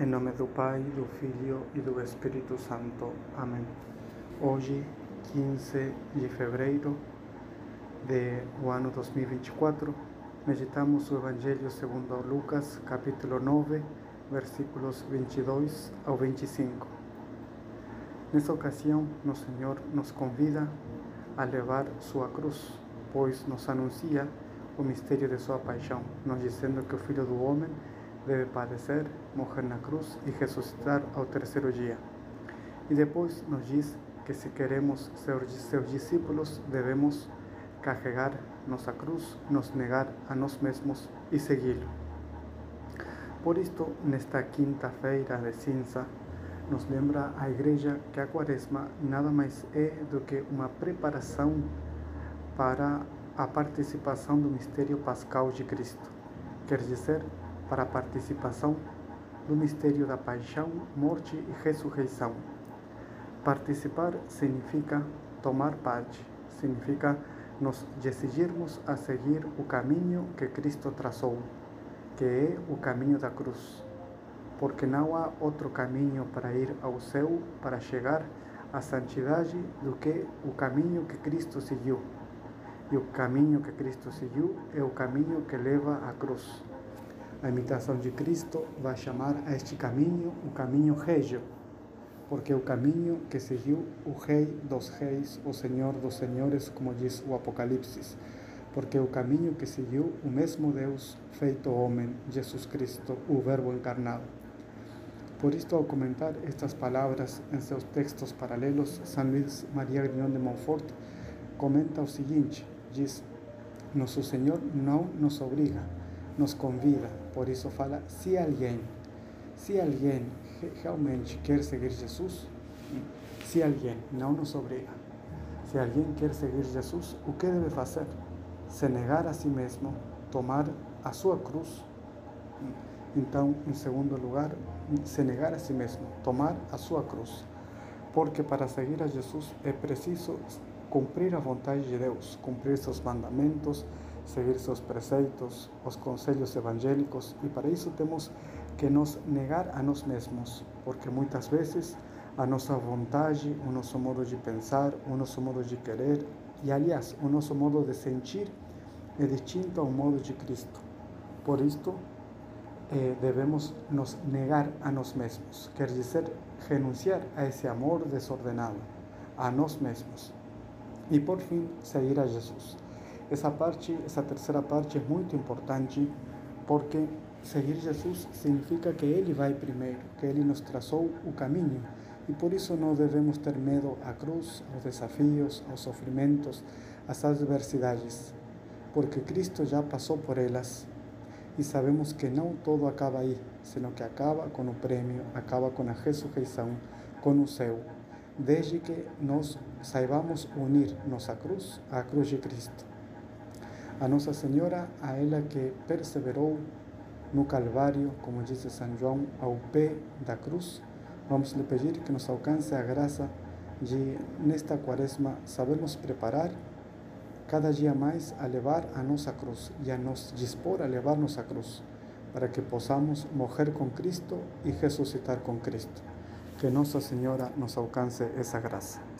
Em nome do Pai, do Filho e do Espírito Santo. Amém. Hoje, 15 de fevereiro de o ano 2024, meditamos o Evangelho segundo Lucas, capítulo 9, versículos 22 ao 25. Nessa ocasião, nosso Senhor nos convida a levar sua cruz, pois nos anuncia o mistério de sua paixão, nos dizendo que o Filho do Homem debe padecer, morrer na cruz e ressuscitar ao terceiro dia. E depois nos diz que se queremos ser seus discípulos, devemos carregar nossa cruz, nos negar a nós mesmos e segui-lo. Por isto, nesta quinta-feira de cinza, nos lembra a Igreja que a Quaresma nada mais é do que uma preparação para a participação do mistério pascal de Cristo. Quer dizer, para a participação do mistério da paixão, morte e ressurreição. Participar significa tomar parte, significa nos decidirmos a seguir o caminho que Cristo traçou, que é o caminho da cruz. Porque não há outro caminho para ir ao céu, para chegar à santidade, do que o caminho que Cristo seguiu. E o caminho que Cristo seguiu é o caminho que leva à cruz. A imitação de Cristo vai chamar a este caminho o caminho régio, porque é o caminho que seguiu o Rei dos Reis, o Senhor dos Senhores, como diz o Apocalipse, porque é o caminho que seguiu o mesmo Deus feito homem, Jesus Cristo, o Verbo encarnado. Por isto, ao comentar estas palavras em seus textos paralelos, São Luís Maria Grignon de Montfort comenta o seguinte: diz, Nosso Senhor não nos obriga, nos convida, por isso fala se alguém, se alguém realmente quer seguir Jesus, se alguém não nos obriga, se alguém quer seguir Jesus, o que deve fazer? Se negar a si mesmo, tomar a sua cruz. Então, em segundo lugar, se negar a si mesmo, tomar a sua cruz. Porque para seguir a Jesus é preciso cumprir a vontade de Deus, cumprir seus mandamentos, seguir seus preceitos, os conselhos evangélicos, e para isso temos que nos negar a nós mesmos, porque muitas vezes a nossa vontade, o nosso modo de pensar, o nosso modo de querer, e aliás, o nosso modo de sentir é distinto ao modo de Cristo. Por isto, eh, devemos nos negar a nós mesmos, quer dizer, renunciar a esse amor desordenado, a nós mesmos, e por fim, seguir a Jesus. Essa parte, essa terceira parte é muito importante porque seguir Jesus significa que Ele vai primeiro, que Ele nos traçou o caminho e por isso não devemos ter medo à cruz, aos desafios, aos sofrimentos, às adversidades, porque Cristo já passou por elas e sabemos que não todo acaba aí, senão que acaba com o prêmio, acaba com a ressurreição, com o céu, desde que nós saibamos unir nossa cruz à cruz de Cristo. A Nossa Senhora, a ela que perseverou no Calvário, como disse São João, ao pé da cruz, vamos lhe pedir que nos alcance a graça de, nesta quaresma, sabermos preparar cada dia mais a levar a nossa cruz e a nos dispor a levar nossa cruz, para que possamos morrer com Cristo e ressuscitar com Cristo. Que Nossa Senhora nos alcance essa graça.